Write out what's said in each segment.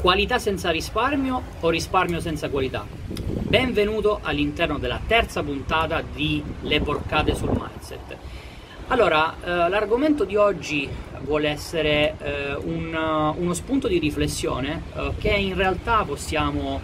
Qualità senza risparmio o risparmio senza qualità? Benvenuto all'interno della terza puntata di Le porcate sul mindset. Allora, eh, l'argomento di oggi vuole essere eh, un, uno spunto di riflessione eh, che in realtà possiamo,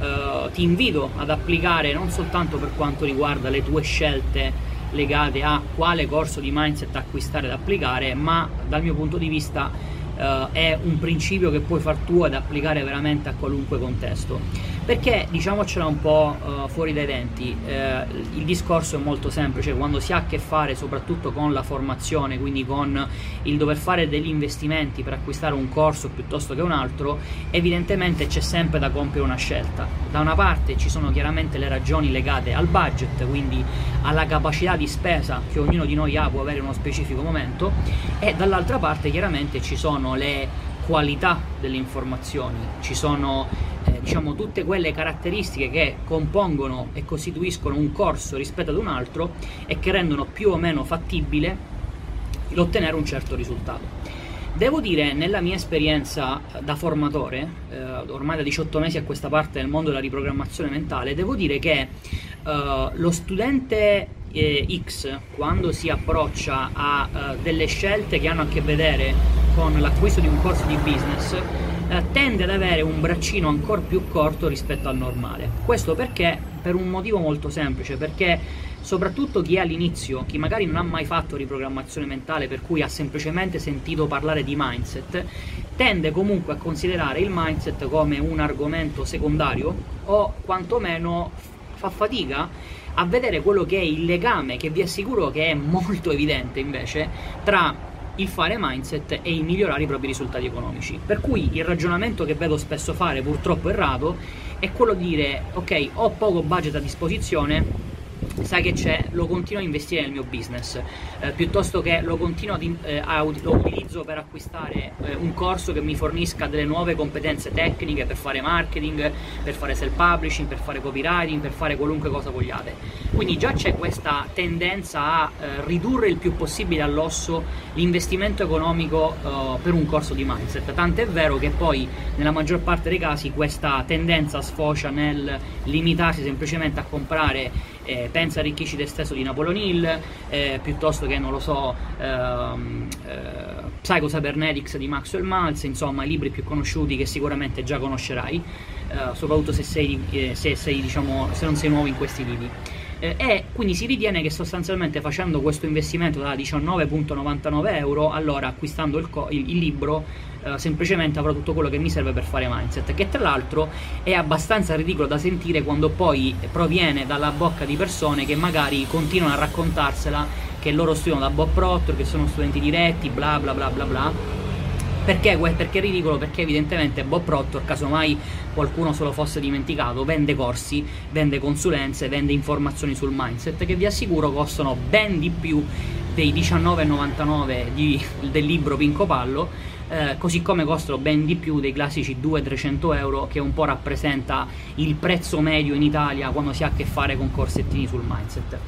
eh, ti invito ad applicare non soltanto per quanto riguarda le tue scelte legate a quale corso di mindset acquistare ed applicare, ma dal mio punto di vista Uh, è un principio che puoi far tuo ed applicare veramente a qualunque contesto. Perché diciamocela un po' uh, fuori dai denti, uh, il discorso è molto semplice, quando si ha a che fare soprattutto con la formazione, quindi con il dover fare degli investimenti per acquistare un corso piuttosto che un altro, evidentemente c'è sempre da compiere una scelta. Da una parte ci sono chiaramente le ragioni legate al budget, quindi alla capacità di spesa che ognuno di noi ha può avere in uno specifico momento, e dall'altra parte chiaramente ci sono le qualità delle informazioni, ci sono eh, diciamo tutte quelle caratteristiche che compongono e costituiscono un corso rispetto ad un altro e che rendono più o meno fattibile l'ottenere un certo risultato. Devo dire, nella mia esperienza da formatore, eh, ormai da 18 mesi a questa parte del mondo della riprogrammazione mentale, devo dire che eh, lo studente eh, X, quando si approccia a eh, delle scelte che hanno a che vedere con l'acquisto di un corso di business eh, tende ad avere un braccino ancora più corto rispetto al normale. Questo perché? Per un motivo molto semplice, perché soprattutto chi è all'inizio, chi magari non ha mai fatto riprogrammazione mentale, per cui ha semplicemente sentito parlare di mindset, tende comunque a considerare il mindset come un argomento secondario o quantomeno fa fatica a vedere quello che è il legame, che vi assicuro che è molto evidente invece, tra il fare mindset e il migliorare i propri risultati economici. Per cui il ragionamento che vedo spesso fare, purtroppo errato, è quello di dire ok, ho poco budget a disposizione, sai che c'è, lo continuo a investire nel mio business, eh, piuttosto che lo continuo ad, eh, a, lo utilizzo per acquistare eh, un corso che mi fornisca delle nuove competenze tecniche per fare marketing, per fare self publishing, per fare copywriting, per fare qualunque cosa vogliate. Quindi già c'è questa tendenza a eh, ridurre il più possibile all'osso l'investimento economico eh, per un corso di mindset, tant'è vero che poi nella maggior parte dei casi questa tendenza sfocia nel limitarsi semplicemente a comprare eh, Pensa arricchisci te stesso di Napoleon Hill, eh, piuttosto che, non lo so, ehm, eh, Psycho Cybernetics di Maxwell Maltz, insomma i libri più conosciuti che sicuramente già conoscerai, eh, soprattutto se, sei, eh, se, sei, diciamo, se non sei nuovo in questi libri. Eh, e quindi si ritiene che sostanzialmente facendo questo investimento da 19,99 euro, allora acquistando il, co- il libro eh, semplicemente avrò tutto quello che mi serve per fare mindset, che tra l'altro è abbastanza ridicolo da sentire quando poi proviene dalla bocca di persone che magari continuano a raccontarsela che loro studiano da Bob Proctor, che sono studenti diretti, bla bla bla bla bla perché? Perché è ridicolo? Perché evidentemente Bob Proctor, casomai qualcuno se lo fosse dimenticato, vende corsi, vende consulenze, vende informazioni sul mindset che vi assicuro costano ben di più dei 19,99 di, del libro Pinco Pallo, eh, così come costano ben di più dei classici 200-300 euro che un po' rappresenta il prezzo medio in Italia quando si ha a che fare con corsettini sul mindset.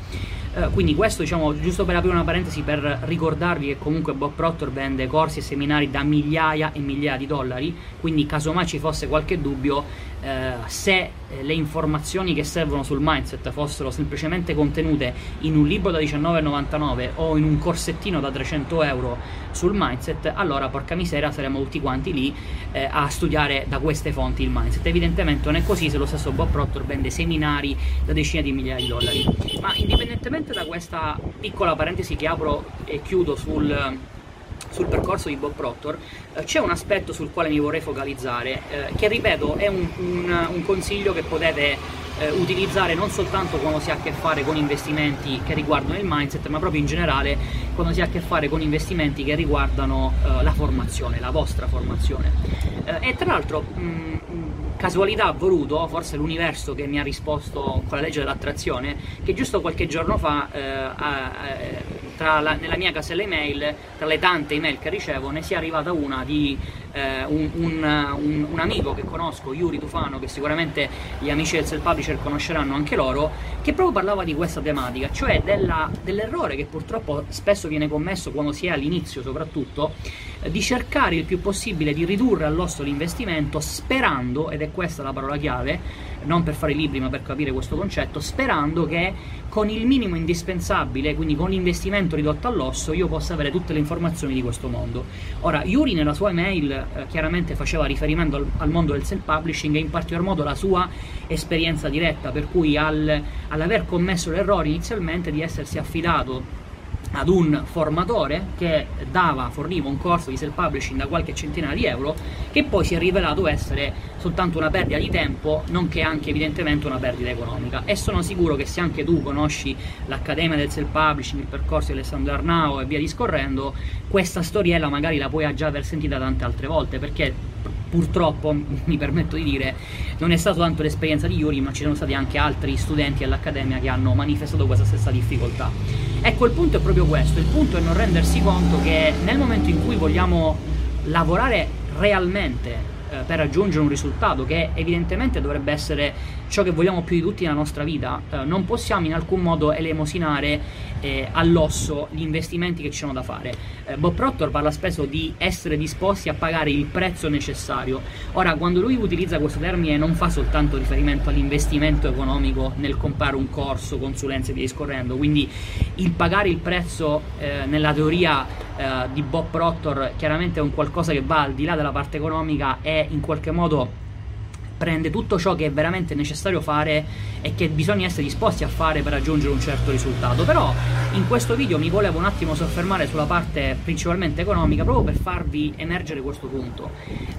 Eh, quindi questo diciamo giusto per aprire una parentesi per ricordarvi che comunque Bob Proctor vende corsi e seminari da migliaia e migliaia di dollari, quindi casomai ci fosse qualche dubbio eh, se eh, le informazioni che servono sul mindset fossero semplicemente contenute in un libro da 19,99 o in un corsettino da 300 euro sul mindset, allora porca miseria saremmo tutti quanti lì eh, a studiare da queste fonti il mindset. Evidentemente non è così se lo stesso Bob Proctor vende seminari da decine di migliaia di dollari. Ma indipendentemente da questa piccola parentesi che apro e chiudo sul sul percorso di Bob Proctor, eh, c'è un aspetto sul quale mi vorrei focalizzare, eh, che ripeto è un, un, un consiglio che potete eh, utilizzare non soltanto quando si ha a che fare con investimenti che riguardano il mindset, ma proprio in generale quando si ha a che fare con investimenti che riguardano eh, la formazione, la vostra formazione. Eh, e tra l'altro, mh, casualità ha voluto, forse l'universo che mi ha risposto con la legge dell'attrazione, che giusto qualche giorno fa eh, a, la, nella mia casella email, tra le tante email che ricevo, ne sia arrivata una di eh, un, un, un, un, amico che conosco, Yuri Tufano, che sicuramente gli amici del self-publisher conosceranno anche loro, che proprio parlava di questa tematica, cioè della, dell'errore che purtroppo spesso viene commesso quando si è all'inizio soprattutto, di cercare il più possibile di ridurre all'osso l'investimento sperando, ed è questa la parola chiave, non per fare libri ma per capire questo concetto, sperando che con il minimo indispensabile, quindi con l'investimento ridotto all'osso, io possa avere tutte le informazioni di questo mondo. Ora, Yuri nella sua email eh, chiaramente faceva riferimento al, al, mondo del self-publishing e in particolar modo la sua esperienza diretta, per cui al, all'aver commesso l'errore inizialmente di essersi affidato ad un formatore che dava, forniva un corso di self-publishing da qualche centinaia di euro, che poi si è rivelato essere soltanto una perdita di tempo, nonché anche evidentemente una perdita economica. E sono sicuro che se anche tu conosci l'Accademia del Self-Publishing, il percorso di Alessandro Arnao e via discorrendo, questa storiella magari la puoi già aver sentita tante altre volte, perché purtroppo, mi permetto di dire, non è stata tanto l'esperienza di Yuri, ma ci sono stati anche altri studenti all'Accademia che hanno manifestato questa stessa difficoltà. Ecco, il punto è proprio questo, il punto è non rendersi conto che nel momento in cui vogliamo lavorare realmente eh, per raggiungere un risultato che evidentemente dovrebbe essere ciò che vogliamo più di tutti nella nostra vita, eh, non possiamo in alcun modo elemosinare eh, all'osso gli investimenti che ci sono da fare. Eh, Bob Proctor parla spesso di essere disposti a pagare il prezzo necessario. Ora, quando lui utilizza questo termine non fa soltanto riferimento all'investimento economico nel comprare un corso, consulenze e via discorrendo, quindi il pagare il prezzo eh, nella teoria di Bob Proctor chiaramente è un qualcosa che va al di là della parte economica e in qualche modo prende tutto ciò che è veramente necessario fare e che bisogna essere disposti a fare per raggiungere un certo risultato. Però in questo video mi volevo un attimo soffermare sulla parte principalmente economica proprio per farvi emergere questo punto.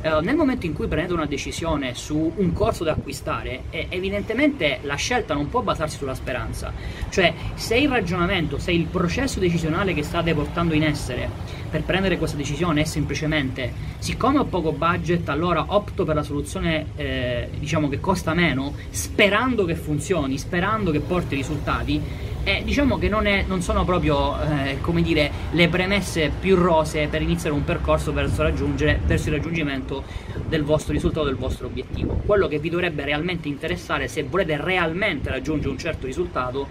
Eh, nel momento in cui prendete una decisione su un corso da acquistare, eh, evidentemente la scelta non può basarsi sulla speranza. Cioè, se il ragionamento, se il processo decisionale che state portando in essere per prendere questa decisione è semplicemente siccome ho poco budget allora opto per la soluzione eh, diciamo che costa meno sperando che funzioni, sperando che porti risultati e diciamo che non, è, non sono proprio eh, come dire, le premesse più rose per iniziare un percorso verso, verso il raggiungimento del vostro risultato, del vostro obiettivo. Quello che vi dovrebbe realmente interessare se volete realmente raggiungere un certo risultato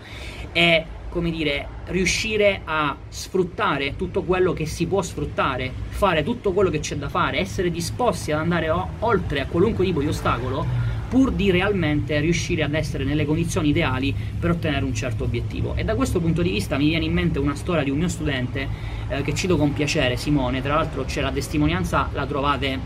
è come dire, riuscire a sfruttare tutto quello che si può sfruttare, fare tutto quello che c'è da fare, essere disposti ad andare o- oltre a qualunque tipo di ostacolo pur di realmente riuscire ad essere nelle condizioni ideali per ottenere un certo obiettivo. E da questo punto di vista mi viene in mente una storia di un mio studente eh, che cito con piacere, Simone, tra l'altro c'è la testimonianza, la trovate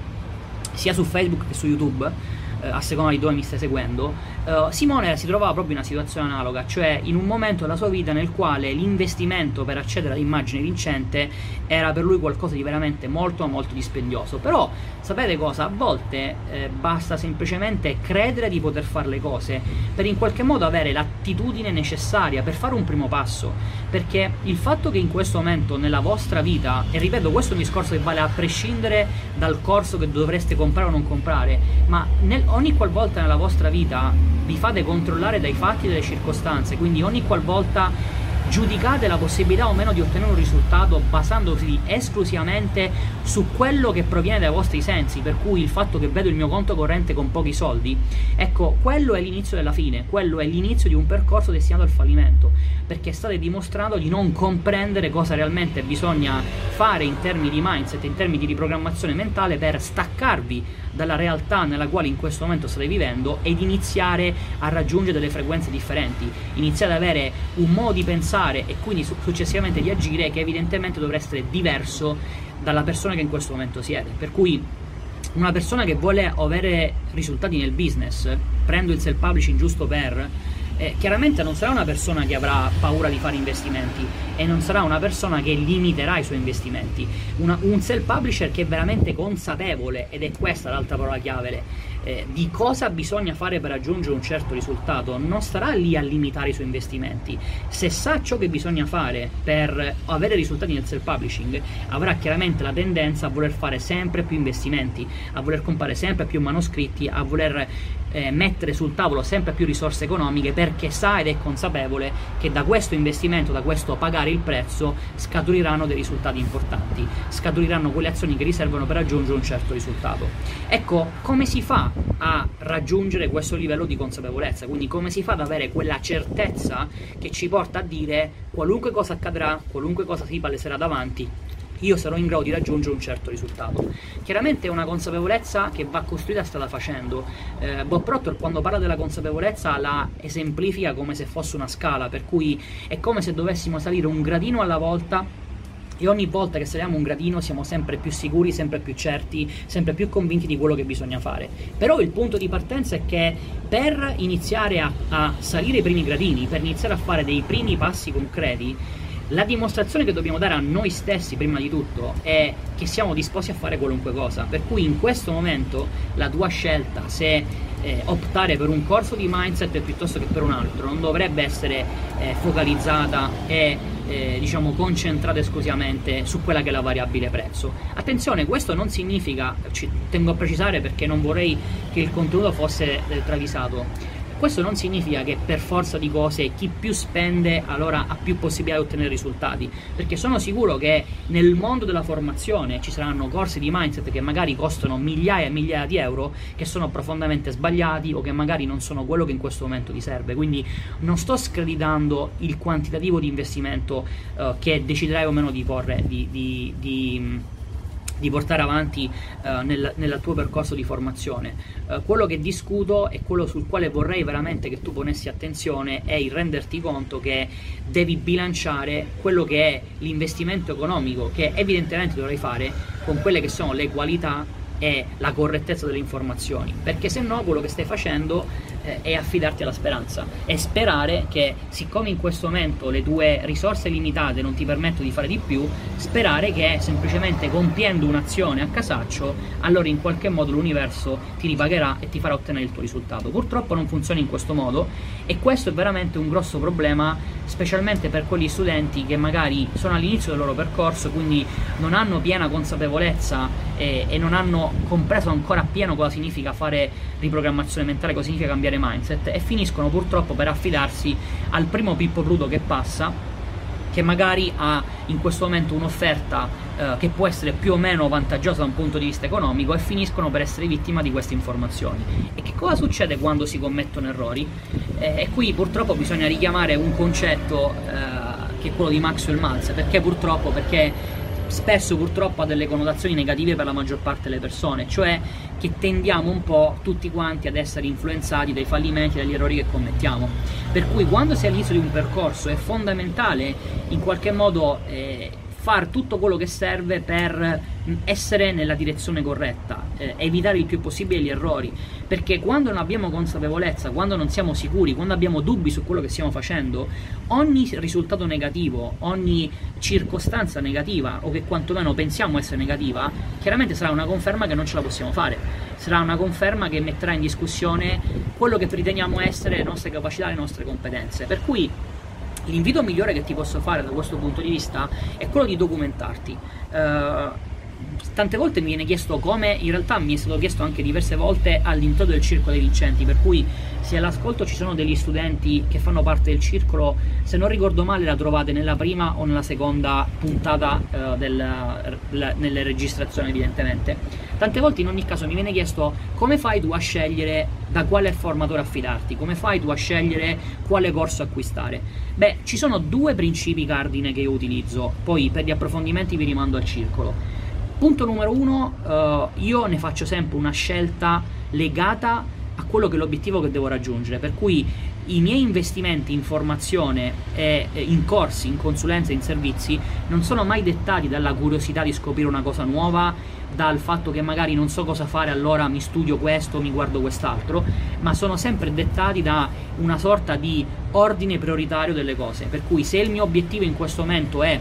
sia su Facebook che su YouTube eh, a seconda di dove mi stai seguendo, eh, Simone si trovava proprio in una situazione analoga, cioè in un momento della sua vita nel quale l'investimento per accedere all'immagine vincente era per lui qualcosa di veramente molto molto dispendioso. Però sapete cosa? A volte eh, basta semplicemente credere di poter fare le cose per in qualche modo avere l'attitudine necessaria per fare un primo passo, perché il fatto che in questo momento nella vostra vita, e ripeto questo è un discorso che vale a prescindere dal corso che dovreste comprare o non comprare, ma nel, ogni qualvolta nella vostra vita vi fate controllare dai fatti e dalle circostanze, quindi ogni qualvolta giudicate la possibilità o meno di ottenere un risultato basandosi esclusivamente su quello che proviene dai vostri sensi, per cui il fatto che vedo il mio conto corrente con pochi soldi, ecco, quello è l'inizio della fine, quello è l'inizio di un percorso destinato al fallimento, perché state dimostrando di non comprendere cosa realmente bisogna fare in termini di mindset, in termini di riprogrammazione mentale per staccarvi dalla realtà nella quale in questo momento state vivendo ed iniziare a raggiungere delle frequenze differenti, iniziare ad avere un modo di pensare e quindi successivamente di agire che evidentemente dovrà essere diverso dalla persona che in questo momento siete. Per cui una persona che vuole avere risultati nel business, prendo il self-publishing giusto per eh, chiaramente non sarà una persona che avrà paura di fare investimenti e non sarà una persona che limiterà i suoi investimenti. Una, un self-publisher che è veramente consapevole, ed è questa l'altra parola chiave, eh, di cosa bisogna fare per raggiungere un certo risultato, non starà lì a limitare i suoi investimenti. Se sa ciò che bisogna fare per avere risultati nel self-publishing, avrà chiaramente la tendenza a voler fare sempre più investimenti, a voler comprare sempre più manoscritti, a voler eh, mettere sul tavolo sempre più risorse economiche per perché sa ed è consapevole che da questo investimento, da questo pagare il prezzo, scaturiranno dei risultati importanti, scaturiranno quelle azioni che riservano per raggiungere un certo risultato. Ecco, come si a raggiungere questo livello di consapevolezza? Quindi come si fa ad avere quella certezza che ci porta a dire qualunque cosa accadrà, qualunque cosa si paleserà davanti, io sarò in grado di raggiungere un certo risultato. Chiaramente è una consapevolezza che va costruita strada facendo. Eh, Bob Proctor quando parla della consapevolezza la esemplifica come se fosse una scala, per cui è come se dovessimo salire un gradino alla volta e ogni volta che saliamo un gradino siamo sempre più sicuri, sempre più certi, sempre più convinti di quello che bisogna fare. Però il punto di partenza è che per iniziare a, a salire i primi gradini, per iniziare a fare dei primi passi concreti, la dimostrazione che dobbiamo dare a noi stessi prima di tutto è che siamo disposti a fare qualunque cosa, per cui in questo momento la tua scelta se eh, optare per un corso di mindset piuttosto che per un altro non dovrebbe essere eh, focalizzata e eh, diciamo concentrata esclusivamente su quella che è la variabile prezzo. Attenzione, questo non significa, ci tengo a precisare perché non vorrei che il contenuto fosse eh, travisato questo non significa che per forza di cose chi più spende allora ha più possibilità di ottenere risultati, perché sono sicuro che nel mondo della formazione ci saranno corsi di mindset che magari costano migliaia e migliaia di euro, che sono profondamente sbagliati o che magari non sono quello che in questo momento ti serve. Quindi non sto screditando il quantitativo di investimento uh, che deciderai o meno di porre, di, di, di di portare avanti uh, nel, nel, tuo percorso di formazione. Uh, quello che discuto e quello sul quale vorrei veramente che tu ponessi attenzione è il renderti conto che devi bilanciare quello che è l'investimento economico che evidentemente dovrai fare con quelle che sono le qualità e la correttezza delle informazioni, perché se no quello che stai facendo eh, è affidarti alla speranza e sperare che siccome in questo momento le tue risorse limitate non ti permettono di fare di più, sperare che semplicemente compiendo un'azione a casaccio, allora in qualche modo l'universo ti ripagherà e ti farà ottenere il tuo risultato. Purtroppo non funziona in questo modo e questo è veramente un grosso problema, specialmente per quegli studenti che magari sono all'inizio del loro percorso, quindi non hanno piena consapevolezza e, e non hanno compreso ancora appieno cosa significa fare riprogrammazione mentale, cosa significa cambiare mindset e finiscono purtroppo per affidarsi al primo Pippo Pluto che passa che magari ha in questo momento un'offerta eh, che può essere più o meno vantaggiosa da un punto di vista economico e finiscono per essere vittima di queste informazioni. E che cosa succede quando si commettono errori? Eh, e qui purtroppo bisogna richiamare un concetto eh, che è quello di Maxwell Maltz, perché purtroppo? Perché spesso purtroppo ha delle connotazioni negative per la maggior parte delle persone, cioè che tendiamo un po' tutti quanti ad essere influenzati dai fallimenti, dagli errori che commettiamo. Per cui quando si è all'inizio di un percorso è fondamentale in qualche modo eh, fare tutto quello che serve per essere nella direzione corretta, eh, evitare il più possibile gli errori, perché quando non abbiamo consapevolezza, quando non siamo sicuri, quando abbiamo dubbi su quello che stiamo facendo, ogni risultato negativo, ogni circostanza negativa o che quantomeno pensiamo essere negativa, chiaramente sarà una conferma che non ce la possiamo fare, sarà una conferma che metterà in discussione quello che riteniamo essere le nostre capacità, le nostre competenze. Per cui L'invito migliore che ti posso fare da questo punto di vista è quello di documentarti. Uh, tante volte mi viene chiesto come, in realtà mi è stato chiesto anche diverse volte all'interno del circolo dei vincenti, per cui se all'ascolto ci sono degli studenti che fanno parte del circolo, se non ricordo male la trovate nella prima o nella seconda puntata uh, del, la, nelle registrazioni evidentemente. Tante volte in ogni caso mi viene chiesto come fai tu a scegliere da quale formatore affidarti, come fai tu a scegliere quale corso acquistare. Beh, ci sono due principi cardine che io utilizzo, poi per gli approfondimenti vi rimando al circolo. Punto numero uno, uh, io ne faccio sempre una scelta legata a quello che è l'obiettivo che devo raggiungere, per cui i miei investimenti in formazione, e in corsi, in consulenza, in servizi non sono mai dettati dalla curiosità di scoprire una cosa nuova, dal fatto che magari non so cosa fare, allora mi studio questo, mi guardo quest'altro, ma sono sempre dettati da una sorta di ordine prioritario delle cose. Per cui se il mio obiettivo in questo momento è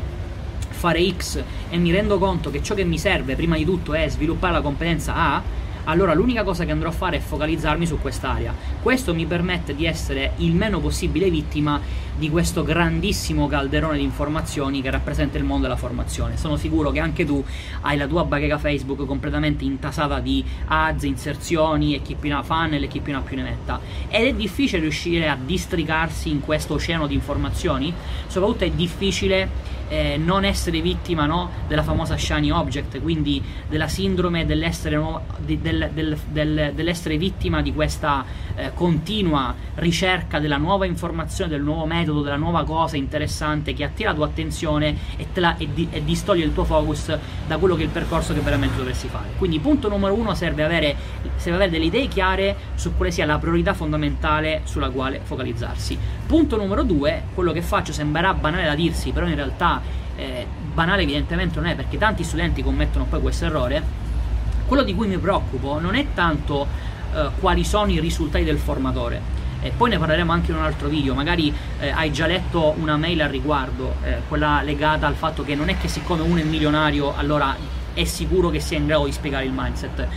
fare X e mi rendo conto che ciò che mi serve prima di tutto è sviluppare la competenza A, allora l'unica cosa che andrò a fare è focalizzarmi su quest'area. Questo mi permette di essere il meno possibile vittima di questo grandissimo calderone di informazioni che rappresenta il mondo della formazione. Sono sicuro che anche tu hai la tua bacheca Facebook completamente intasata di ads, inserzioni e chi più ne ha funnel e chi più ne ha più ne metta. Ed è difficile riuscire a districarsi in questo oceano di informazioni, soprattutto è difficile eh, non essere vittima no, della famosa shiny object, quindi della sindrome dell'essere, no, del, del, del, dell'essere, vittima di questa eh, continua ricerca della nuova informazione, del nuovo metodo, della nuova cosa interessante che attira la tua attenzione e, la, e, di, e distoglie il tuo focus da quello che è il percorso che veramente dovresti fare. Quindi punto numero uno serve avere, serve avere delle idee chiare su quale sia la priorità fondamentale sulla quale focalizzarsi. Punto numero due, quello che faccio sembrerà banale da dirsi, però in realtà eh, banale evidentemente non è perché tanti studenti commettono poi questo errore, quello di cui mi preoccupo non è tanto eh, quali sono i risultati del formatore, e poi ne parleremo anche in un altro video, magari eh, hai già letto una mail al riguardo, eh, quella legata al fatto che non è che siccome uno è milionario allora è sicuro che sia in grado di spiegare il mindset,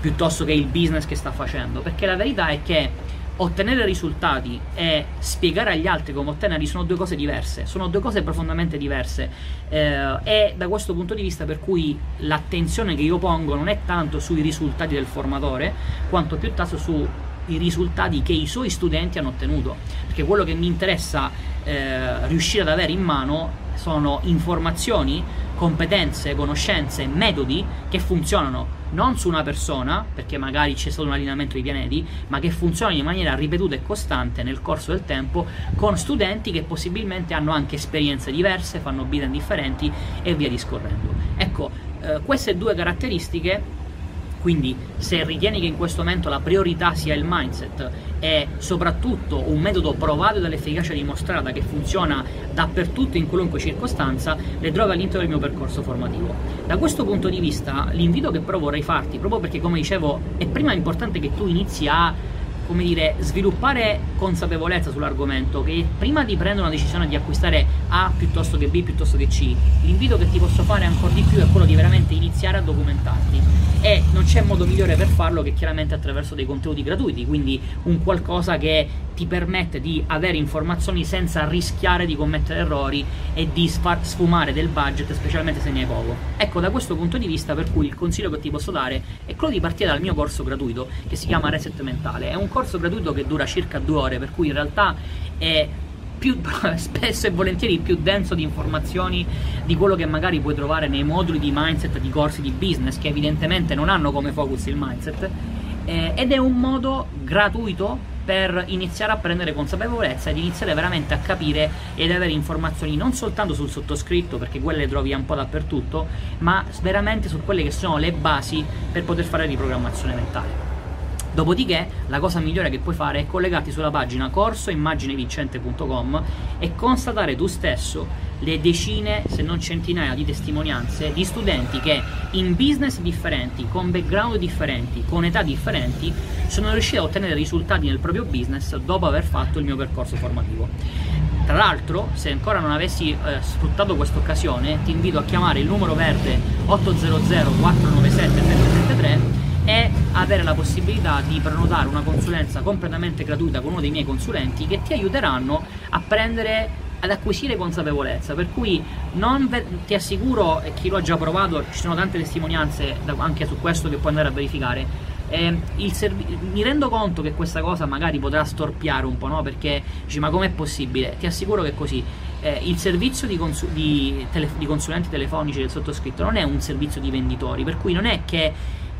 piuttosto che il business che sta facendo, perché la verità è che ottenere risultati e spiegare agli altri come ottenerli sono due cose diverse, sono due cose profondamente diverse. Eh, e da questo punto di vista per cui l'attenzione che io pongo non è tanto sui risultati del formatore quanto piuttosto sui risultati che i suoi studenti hanno ottenuto, perché quello che mi interessa eh, riuscire ad avere in mano sono informazioni, competenze, conoscenze, metodi che funzionano non su una persona, perché magari c'è stato un allineamento di pianeti, ma che funzionano in maniera ripetuta e costante nel corso del tempo con studenti che possibilmente hanno anche esperienze diverse, fanno business differenti e via discorrendo. Ecco, eh, queste due caratteristiche quindi se ritieni che in questo momento la priorità sia il mindset e soprattutto un metodo provato dall'efficacia dimostrata che funziona dappertutto in qualunque circostanza, le trovi all'interno del mio percorso formativo. Da questo punto di vista l'invito che però vorrei farti, proprio perché come dicevo è prima importante che tu inizi a come dire, sviluppare consapevolezza sull'argomento, che prima di prendere una decisione di acquistare A piuttosto che B piuttosto che C, l'invito che ti posso fare ancora di più è quello di veramente iniziare a documentarti e non c'è modo migliore per farlo che chiaramente attraverso dei contenuti gratuiti, quindi un qualcosa che ti permette di avere informazioni senza rischiare di commettere errori e di sfumare del budget, specialmente se ne hai poco. Ecco, da questo punto di vista, per cui il consiglio che ti posso dare è quello di partire dal mio corso gratuito che si chiama Reset Mentale. È un corso gratuito che dura circa due ore, per cui in realtà è più, spesso e volentieri più denso di informazioni di quello che magari puoi trovare nei moduli di mindset di corsi di business che evidentemente non hanno come focus il mindset eh, ed è un modo gratuito per iniziare a prendere consapevolezza ed iniziare veramente a capire ed avere informazioni non soltanto sul sottoscritto, perché quelle le trovi un po' dappertutto, ma veramente su quelle che sono le basi per poter fare riprogrammazione mentale. Dopodiché la cosa migliore che puoi fare è collegarti sulla pagina corsoimmaginevincente.com e constatare tu stesso le decine, se non centinaia di testimonianze di studenti che in business differenti, con background differenti, con età differenti, sono riusciti a ottenere risultati nel proprio business dopo aver fatto il mio percorso formativo. Tra l'altro, se ancora non avessi eh, sfruttato questa occasione, ti invito a chiamare il numero verde 800 497 733 e avere la possibilità di prenotare una consulenza completamente gratuita con uno dei miei consulenti che ti aiuteranno a prendere ad acquisire consapevolezza. Per cui ve- ti assicuro e chi lo ha già provato ci sono tante testimonianze anche su questo che puoi andare a verificare eh, servi- mi rendo conto che questa cosa magari potrà storpiare un po' no? perché dici ma com'è possibile? Ti assicuro che è così. Eh, il servizio di, consu- di, tele- di consulenti telefonici del sottoscritto non è un servizio di venditori per cui non è che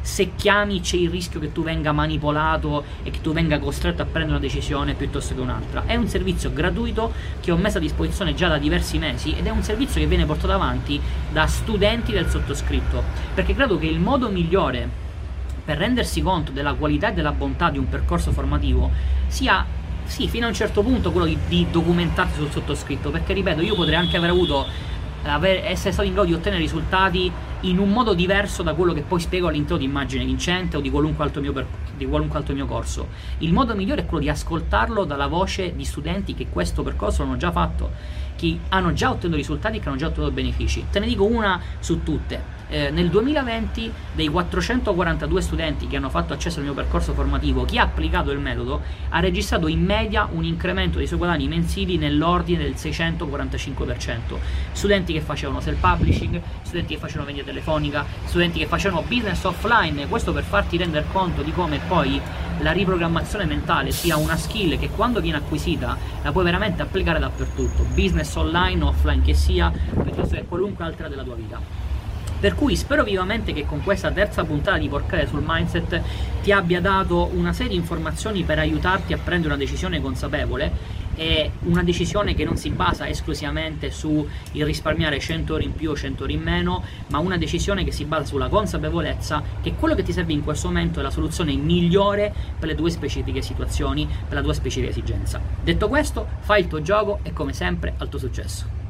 se chiami c'è il rischio che tu venga manipolato e che tu venga costretto a prendere una decisione piuttosto che un'altra. È un servizio gratuito che ho messo a disposizione già da diversi mesi ed è un servizio che viene portato avanti da studenti del sottoscritto, perché credo che il modo migliore per rendersi conto della qualità e della bontà di un percorso formativo sia sì, fino a un certo punto quello di, di documentarsi sul sottoscritto, perché ripeto, io potrei anche aver avuto aver, essere stato in grado di ottenere risultati in un modo diverso da quello che poi spiego all'interno di Immagine Vincente o di qualunque, altro mio, di qualunque altro mio corso. Il modo migliore è quello di ascoltarlo dalla voce di studenti che questo percorso hanno già fatto, che hanno già ottenuto risultati e che hanno già ottenuto benefici. Te ne dico una su tutte eh, nel 2020 dei 442 studenti che hanno fatto accesso al mio percorso formativo, chi ha applicato il metodo ha registrato in media un incremento dei suoi guadagni mensili nell'ordine del 645%. Studenti che facevano self-publishing, studenti che facevano vendita telefonica, studenti che facevano business offline, questo per farti rendere conto di come poi la riprogrammazione mentale sia una skill che quando viene acquisita la puoi veramente applicare dappertutto, business online offline che sia, piuttosto che qualunque altra della tua vita. Per cui spero vivamente che con questa terza puntata di Porcare sul Mindset ti abbia dato una serie di informazioni per aiutarti a prendere una decisione consapevole e una decisione che non si basa esclusivamente su il risparmiare 100 ore in più o 100 ore in meno, ma una decisione che si basa sulla consapevolezza che quello che ti serve in questo momento è la soluzione migliore per le tue specifiche situazioni, per la tua specifica esigenza. Detto questo, fai il tuo gioco e come sempre al tuo successo.